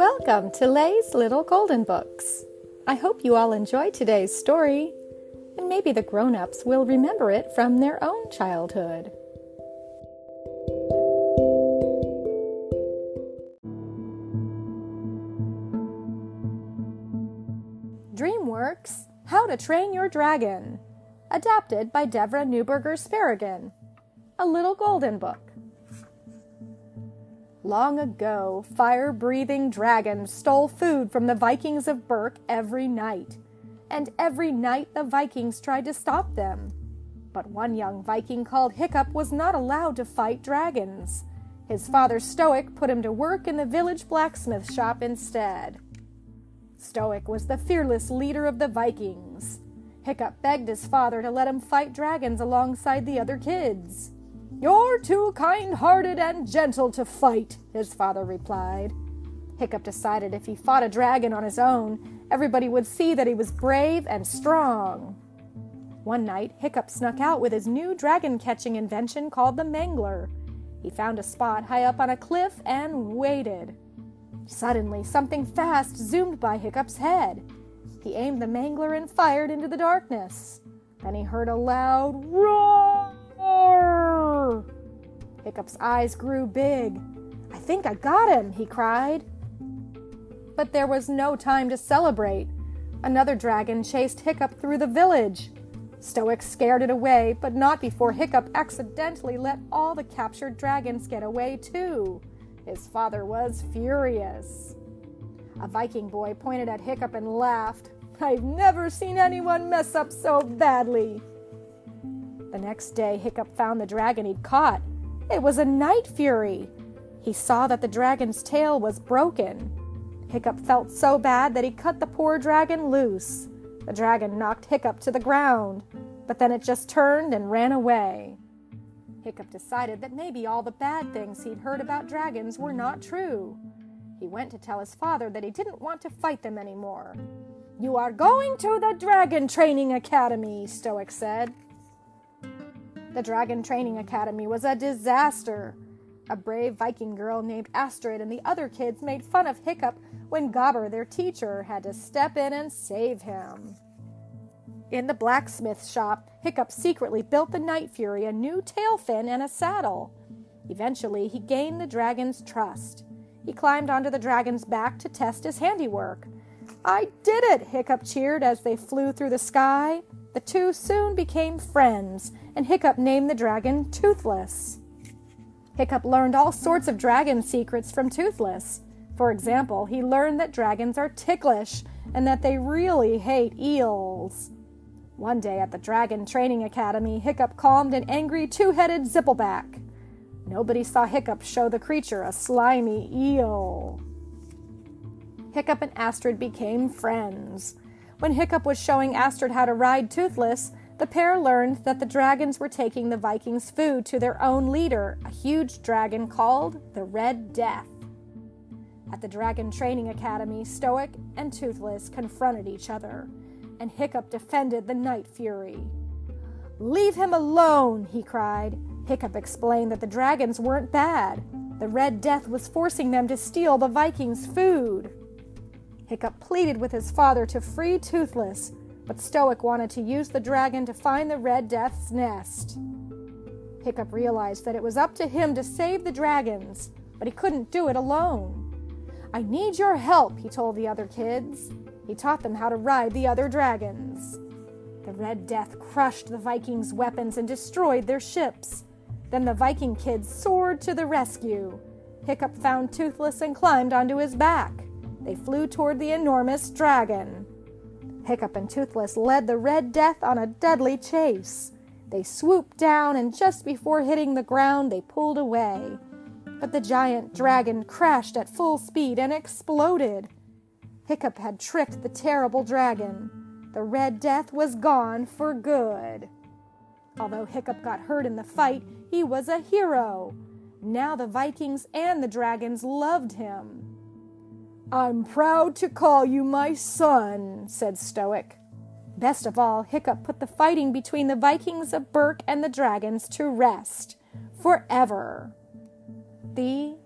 Welcome to Lay's Little Golden Books. I hope you all enjoy today's story, and maybe the grown ups will remember it from their own childhood. DreamWorks How to Train Your Dragon, adapted by Devra Newberger Speregen. A Little Golden Book. Long ago, fire breathing dragons stole food from the Vikings of Berk every night. And every night the Vikings tried to stop them. But one young Viking called Hiccup was not allowed to fight dragons. His father Stoick put him to work in the village blacksmith shop instead. Stoick was the fearless leader of the Vikings. Hiccup begged his father to let him fight dragons alongside the other kids. You're too kind hearted and gentle to fight, his father replied. Hiccup decided if he fought a dragon on his own, everybody would see that he was brave and strong. One night, Hiccup snuck out with his new dragon catching invention called the Mangler. He found a spot high up on a cliff and waited. Suddenly, something fast zoomed by Hiccup's head. He aimed the Mangler and fired into the darkness. Then he heard a loud roar Hiccup's eyes grew big. I think I got him, he cried. But there was no time to celebrate. Another dragon chased Hiccup through the village. Stoick scared it away, but not before Hiccup accidentally let all the captured dragons get away, too. His father was furious. A Viking boy pointed at Hiccup and laughed. I've never seen anyone mess up so badly. The next day, Hiccup found the dragon he'd caught. It was a night fury. He saw that the dragon's tail was broken. Hiccup felt so bad that he cut the poor dragon loose. The dragon knocked Hiccup to the ground, but then it just turned and ran away. Hiccup decided that maybe all the bad things he'd heard about dragons were not true. He went to tell his father that he didn't want to fight them anymore. You are going to the Dragon Training Academy, Stoick said. The Dragon Training Academy was a disaster. A brave Viking girl named Astrid and the other kids made fun of Hiccup when Gobber, their teacher, had to step in and save him. In the blacksmith shop, Hiccup secretly built the Night Fury a new tail fin and a saddle. Eventually, he gained the dragon's trust. He climbed onto the dragon's back to test his handiwork. I did it! Hiccup cheered as they flew through the sky. The two soon became friends, and Hiccup named the dragon Toothless. Hiccup learned all sorts of dragon secrets from Toothless. For example, he learned that dragons are ticklish and that they really hate eels. One day at the Dragon Training Academy, Hiccup calmed an angry two headed zippleback. Nobody saw Hiccup show the creature a slimy eel. Hiccup and Astrid became friends. When Hiccup was showing Astrid how to ride Toothless, the pair learned that the dragons were taking the Vikings' food to their own leader, a huge dragon called the Red Death. At the Dragon Training Academy, Stoick and Toothless confronted each other, and Hiccup defended the Night Fury. Leave him alone, he cried. Hiccup explained that the dragons weren't bad. The Red Death was forcing them to steal the Vikings' food. Hiccup pleaded with his father to free Toothless, but Stoick wanted to use the dragon to find the Red Death's nest. Hiccup realized that it was up to him to save the dragons, but he couldn't do it alone. I need your help, he told the other kids. He taught them how to ride the other dragons. The Red Death crushed the Vikings' weapons and destroyed their ships. Then the Viking kids soared to the rescue. Hiccup found Toothless and climbed onto his back. They flew toward the enormous dragon. Hiccup and Toothless led the Red Death on a deadly chase. They swooped down, and just before hitting the ground, they pulled away. But the giant dragon crashed at full speed and exploded. Hiccup had tricked the terrible dragon. The Red Death was gone for good. Although Hiccup got hurt in the fight, he was a hero. Now the Vikings and the dragons loved him. I'm proud to call you my son, said Stoick. Best of all, Hiccup put the fighting between the Vikings of Berk and the dragons to rest forever. The